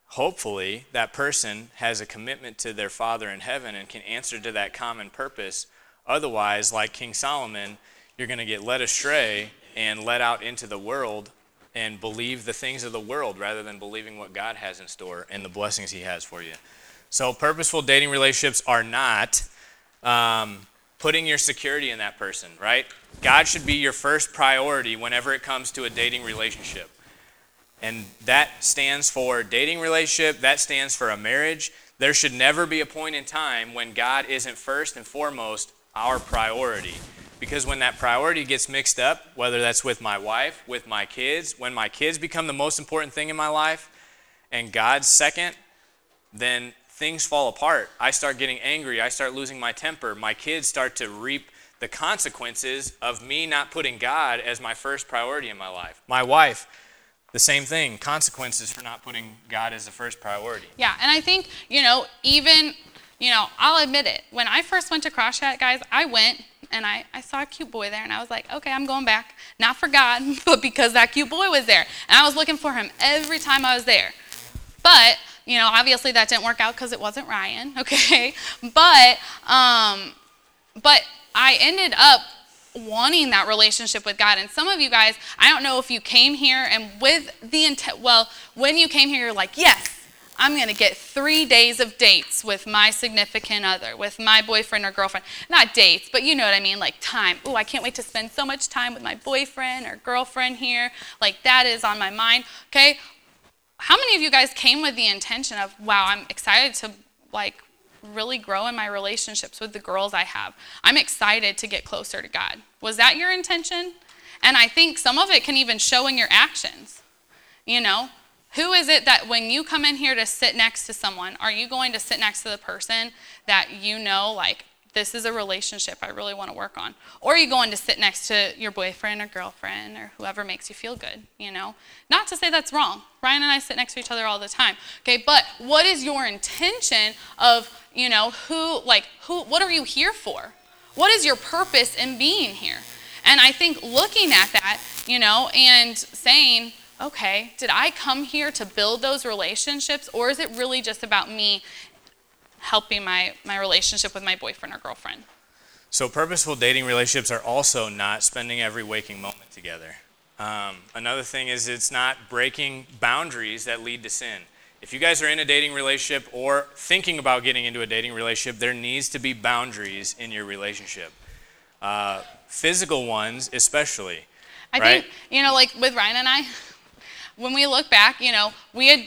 hopefully that person has a commitment to their Father in heaven and can answer to that common purpose. Otherwise, like King Solomon, you're going to get led astray and led out into the world and believe the things of the world rather than believing what God has in store and the blessings He has for you. So, purposeful dating relationships are not um, putting your security in that person, right? God should be your first priority whenever it comes to a dating relationship. And that stands for dating relationship, that stands for a marriage. There should never be a point in time when God isn't first and foremost our priority. Because when that priority gets mixed up, whether that's with my wife, with my kids, when my kids become the most important thing in my life, and God's second, then things fall apart. I start getting angry. I start losing my temper. My kids start to reap the consequences of me not putting God as my first priority in my life. My wife, the same thing, consequences for not putting God as the first priority. Yeah, and I think, you know, even you know, I'll admit it. When I first went to Cross Chat, guys, I went and I, I saw a cute boy there, and I was like, okay, I'm going back. Not for God, but because that cute boy was there. And I was looking for him every time I was there. But, you know, obviously that didn't work out because it wasn't Ryan, okay? But, um, but I ended up wanting that relationship with God. And some of you guys, I don't know if you came here and with the intent, well, when you came here, you're like, yes, I'm going to get three days of dates with my significant other, with my boyfriend or girlfriend. Not dates, but you know what I mean, like time. Oh, I can't wait to spend so much time with my boyfriend or girlfriend here. Like that is on my mind. Okay. How many of you guys came with the intention of, wow, I'm excited to like really grow in my relationships with the girls I have? I'm excited to get closer to God. Was that your intention? And I think some of it can even show in your actions. You know, who is it that when you come in here to sit next to someone, are you going to sit next to the person that you know, like, this is a relationship I really want to work on? Or you going to sit next to your boyfriend or girlfriend or whoever makes you feel good, you know? Not to say that's wrong. Ryan and I sit next to each other all the time. Okay, but what is your intention of, you know, who like who what are you here for? What is your purpose in being here? And I think looking at that, you know, and saying, okay, did I come here to build those relationships, or is it really just about me helping my, my relationship with my boyfriend or girlfriend? So, purposeful dating relationships are also not spending every waking moment together. Um, another thing is it's not breaking boundaries that lead to sin. If you guys are in a dating relationship or thinking about getting into a dating relationship, there needs to be boundaries in your relationship. Uh, physical ones, especially. I right? think, you know, like with Ryan and I, when we look back, you know, we had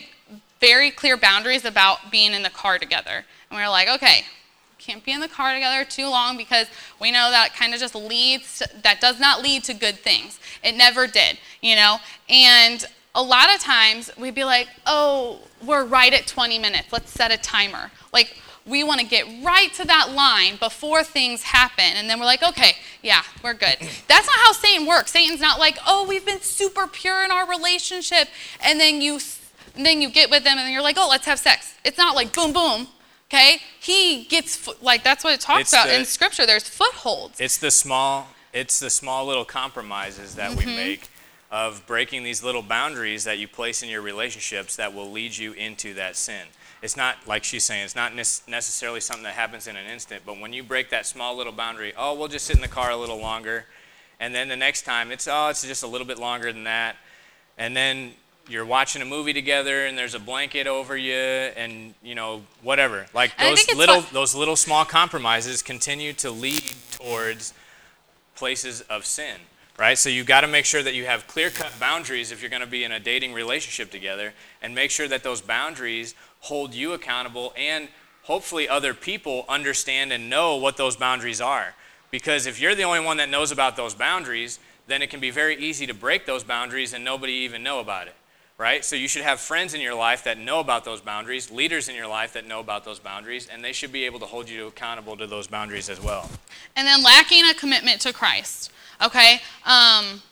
very clear boundaries about being in the car together. And we were like, okay, can't be in the car together too long because we know that kind of just leads to, that does not lead to good things. It never did, you know? And a lot of times we'd be like, oh, we're right at 20 minutes. Let's set a timer. Like, we want to get right to that line before things happen. And then we're like, okay, yeah, we're good. That's not how Satan works. Satan's not like, oh, we've been super pure in our relationship. And then you, and then you get with them and you're like, oh, let's have sex. It's not like boom, boom. Okay? He gets, like, that's what it talks It's about the- in Scripture. There's footholds. It's the small, it's the small little compromises that we Mm-hmm. make of breaking these little boundaries that you place in your relationships that will lead you into that sin. It's not like she's saying. It's not necessarily something that happens in an instant. But when you break that small little boundary, oh, we'll just sit in the car a little longer, and then the next time it's oh, it's just a little bit longer than that, and then you're watching a movie together and there's a blanket over you and you know whatever like And those little fun- those little small compromises continue to lead towards places of sin, right? So you've got to make sure that you have clear cut boundaries if you're going to be in a dating relationship together, and make sure that those boundaries hold you accountable and hopefully other people understand and know what those boundaries are. Because if you're the only one that knows about those boundaries, then it can be very easy to break those boundaries and nobody even know about it. Right? So you should have friends in your life that know about those boundaries, leaders in your life that know about those boundaries, and they should be able to hold you accountable to those boundaries as well. and then lacking a commitment to Christ. Okay, um,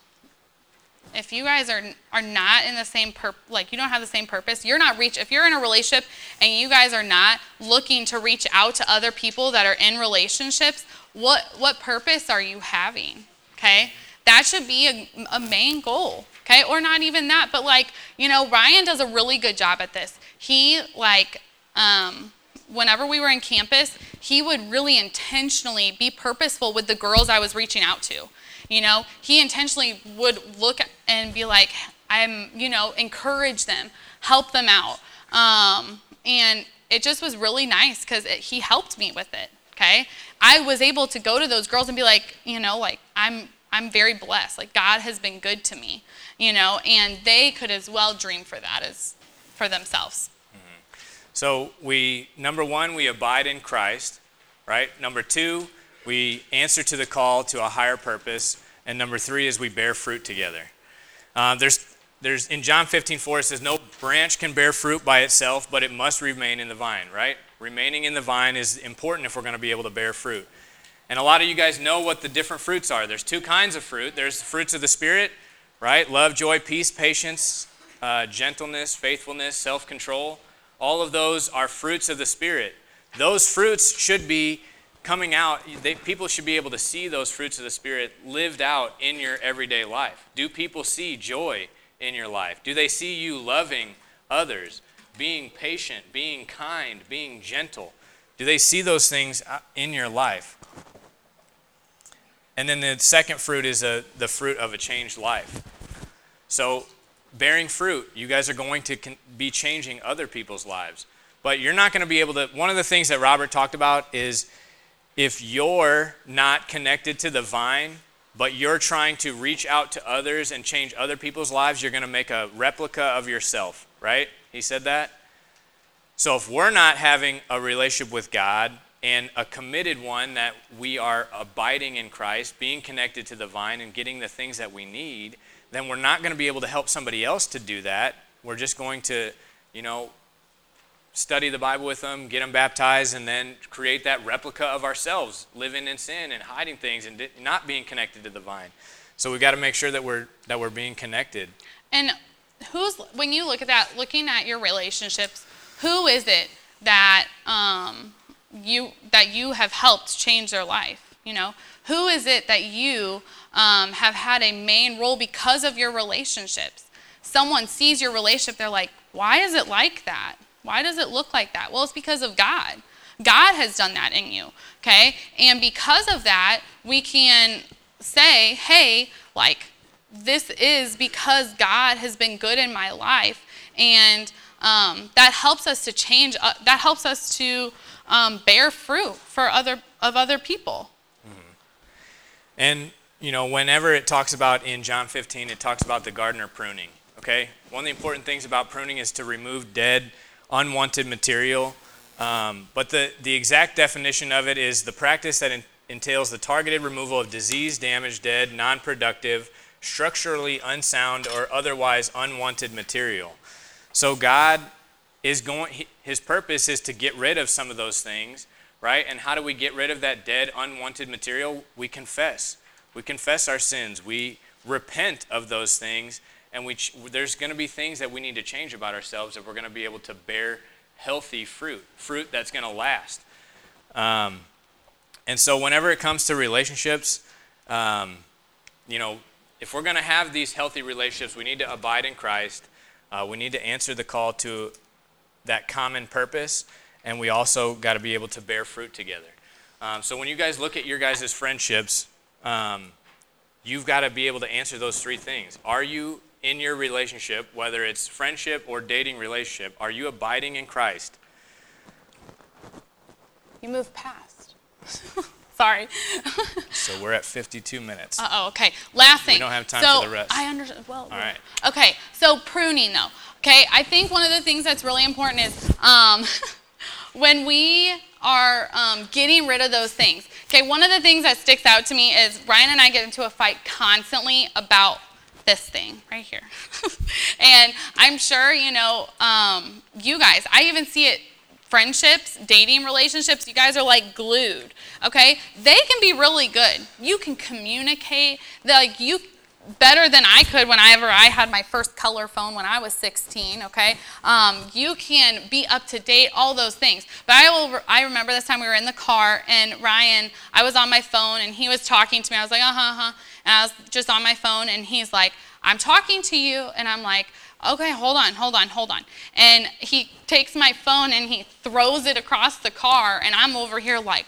if you guys are are not in the same pur- like you don't have the same purpose, you're not reach. If you're in a relationship and you guys are not looking to reach out to other people that are in relationships, what what purpose are you having? Okay, that should be a, a main goal. Okay, or not even that, but like you know, Ryan does a really good job at this. He like um, whenever we were in campus, he would really intentionally be purposeful with the girls I was reaching out to. You know, he intentionally would look and be like, I'm, you know, encourage them, help them out. Um, and it just was really nice because he helped me with it. Okay. I was able to go to those girls and be like, you know, like, I'm, I'm very blessed. Like, God has been good to me, you know, and they could as well dream for that as for themselves. So we number one, we abide in Christ, right? Number two, we answer to the call to a higher purpose, and number three is we bear fruit together. Uh, there's there's in John 15, 4, it says, No branch can bear fruit by itself, but it must remain in the vine, right? Remaining in the vine is important if we're going to be able to bear fruit. And a lot of you guys know what the different fruits are. There's two kinds of fruit. There's the fruits of the Spirit, right? Love, joy, peace, patience, uh, gentleness, faithfulness, self control. All of those are fruits of the Spirit. those fruits should be coming out. They, people should be able to see those fruits of the Spirit lived out in your everyday life. Do people see joy in your life? Do they see you loving others, being patient, being kind, being gentle? Do they see those things uh, in your life? And then the second fruit is a, the fruit of a changed life. So, bearing fruit, you guys are going to be changing other people's lives. But you're not going to be able to. One of the things that Robert talked about is if you're not connected to the vine, but you're trying to reach out to others and change other people's lives, you're going to make a replica of yourself, right? He said that. So if we're not having a relationship with God and a committed one that we are abiding in Christ, being connected to the vine and getting the things that we need, then we're not going to be able to help somebody else to do that. We're just going to, you know, study the Bible with them, get them baptized, and then create that replica of ourselves, living in sin and hiding things and not being connected to the vine. So we've got to make sure that we're that we're being connected. And who's when you look at that, looking at your relationships, who is it that um, you that you have helped change their life you know? Who is it that you um, have had a main role because of your relationships? Someone sees your relationship they're like why is it like that? Why does it look like that? Well it's because of god. God has done that in you okay? And because of that we can say hey like this is because god has been good in my life and um, that helps us to change uh, that helps us to um, bear fruit for other of other people. Mm-hmm. And you know, whenever it talks about in John 15, it talks about the gardener pruning. Okay, one of the important things about pruning is to remove dead, unwanted material. Um, but the the exact definition of it is the practice that in, entails the targeted removal of disease, damaged, dead, non-productive, structurally unsound, or otherwise unwanted material. So God is going, his purpose is to get rid of some of those things, right? And how do we get rid of that dead, unwanted material? We confess. We confess our sins. We repent of those things. And we, there's going to be things that we need to change about ourselves if we're going to be able to bear healthy fruit, fruit that's going to last. Um, and so, whenever it comes to relationships, um, you know, if we're going to have these healthy relationships, we need to abide in Christ. Uh, we need to answer the call to that common purpose, and we also got to be able to bear fruit together. Um, so when you guys look at your guys' friendships, um, you've got to be able to answer those three things. Are you in your relationship, whether it's friendship or dating relationship, are you abiding in Christ? You move past. Sorry. so we're at 52 minutes. Uh oh, okay. Last thing. We don't have time so, for the rest. I understand. Well, all right. Okay, so pruning though. Okay, I think one of the things that's really important is um, when we are um, getting rid of those things. Okay, one of the things that sticks out to me is Ryan and I get into a fight constantly about this thing right here. and I'm sure, you know, um, you guys, I even see it friendships, dating relationships, you guys are like glued, okay? They can be really good. You can communicate, like you better than I could whenever I had my first color phone when I was 16. Okay, um, you can be up to date, all those things. But I will. I remember this time we were in the car and Ryan. I was on my phone and he was talking to me. I was like, uh huh, uh huh, and I was just on my phone and he's like, I'm talking to you, and I'm like. Okay, hold on, hold on, hold on. And he takes my phone and he throws it across the car, and I'm over here like,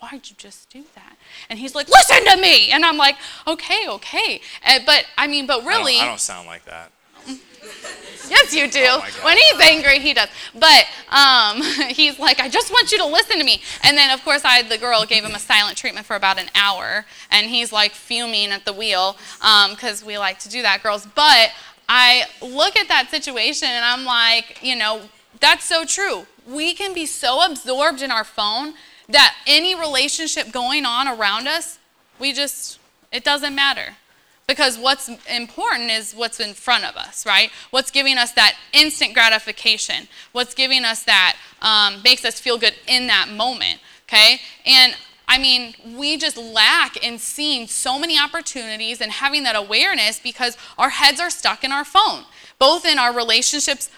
why'd you just do that? And he's like, listen to me. And I'm like, okay, okay. Uh, but I mean, but really. I don't, I don't sound like that. yes, you do. Oh when he's angry, he does. But um, he's like, I just want you to listen to me. And then, of course, I, the girl, gave him a silent treatment for about an hour. And he's like fuming at the wheel because um, we like to do that, girls. But I look at that situation and I'm like, you know, that's so true. We can be so absorbed in our phone that any relationship going on around us, we just, it doesn't matter. Because what's important is what's in front of us, right? What's giving us that instant gratification? What's giving us that um, makes us feel good in that moment, okay? And I mean, we just lack in seeing so many opportunities and having that awareness because our heads are stuck in our phone, both in our relationships,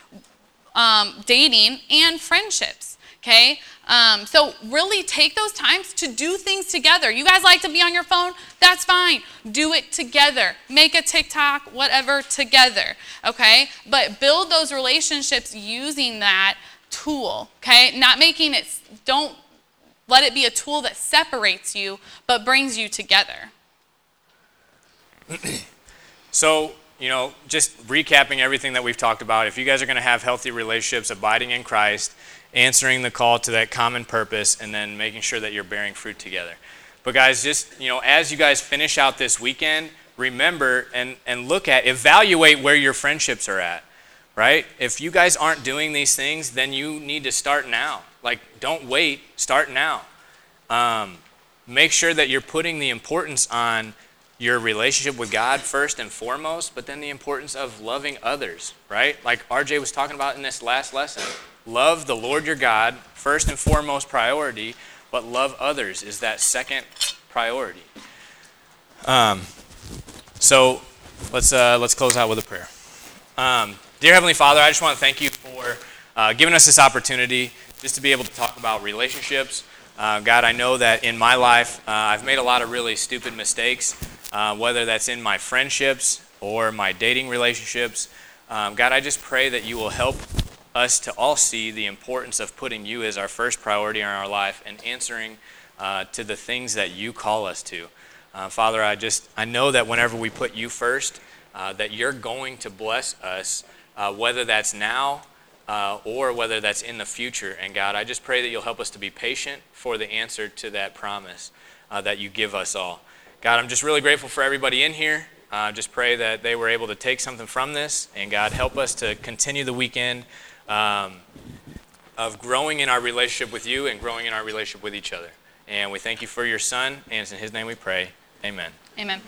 um, dating, and friendships. Okay? Um, so, really take those times to do things together. You guys like to be on your phone? That's fine. Do it together. Make a TikTok, whatever, together. Okay? But build those relationships using that tool. Okay? Not making it, don't let it be a tool that separates you, but brings you together. so, you know, just recapping everything that we've talked about, if you guys are going to have healthy relationships, abiding in Christ, answering the call to that common purpose, and then making sure that you're bearing fruit together. But, guys, just, you know, as you guys finish out this weekend, remember and, and look at, evaluate where your friendships are at, right? If you guys aren't doing these things, then you need to start now. Like, don't wait, start now. Um, make sure that you're putting the importance on your relationship with God first and foremost, but then the importance of loving others, right? Like RJ was talking about in this last lesson. Love the Lord your God, first and foremost priority, but love others is that second priority. Um, so let's, uh, let's close out with a prayer. Um, dear Heavenly Father, I just want to thank you for uh, giving us this opportunity just to be able to talk about relationships. Uh, God, I know that in my life, uh, I've made a lot of really stupid mistakes uh, whether that's in my friendships or my dating relationships. Um, God, I just pray that you will help us to all see the importance of putting you as our first priority in our life and answering uh, to the things that you call us to. Uh, Father, I just I know that whenever we put you first, uh, that you're going to bless us, whether that's now uh, or whether that's in the future. And God, I just pray that you'll help us to be patient for the answer to that promise uh, that you give us all. God, I'm just really grateful for everybody in here. Uh, just pray that they were able to take something from this. And God, help us to continue the weekend um, of growing in our relationship with you and growing in our relationship with each other. And we thank you for your son. And it's in his name we pray. Amen. Amen.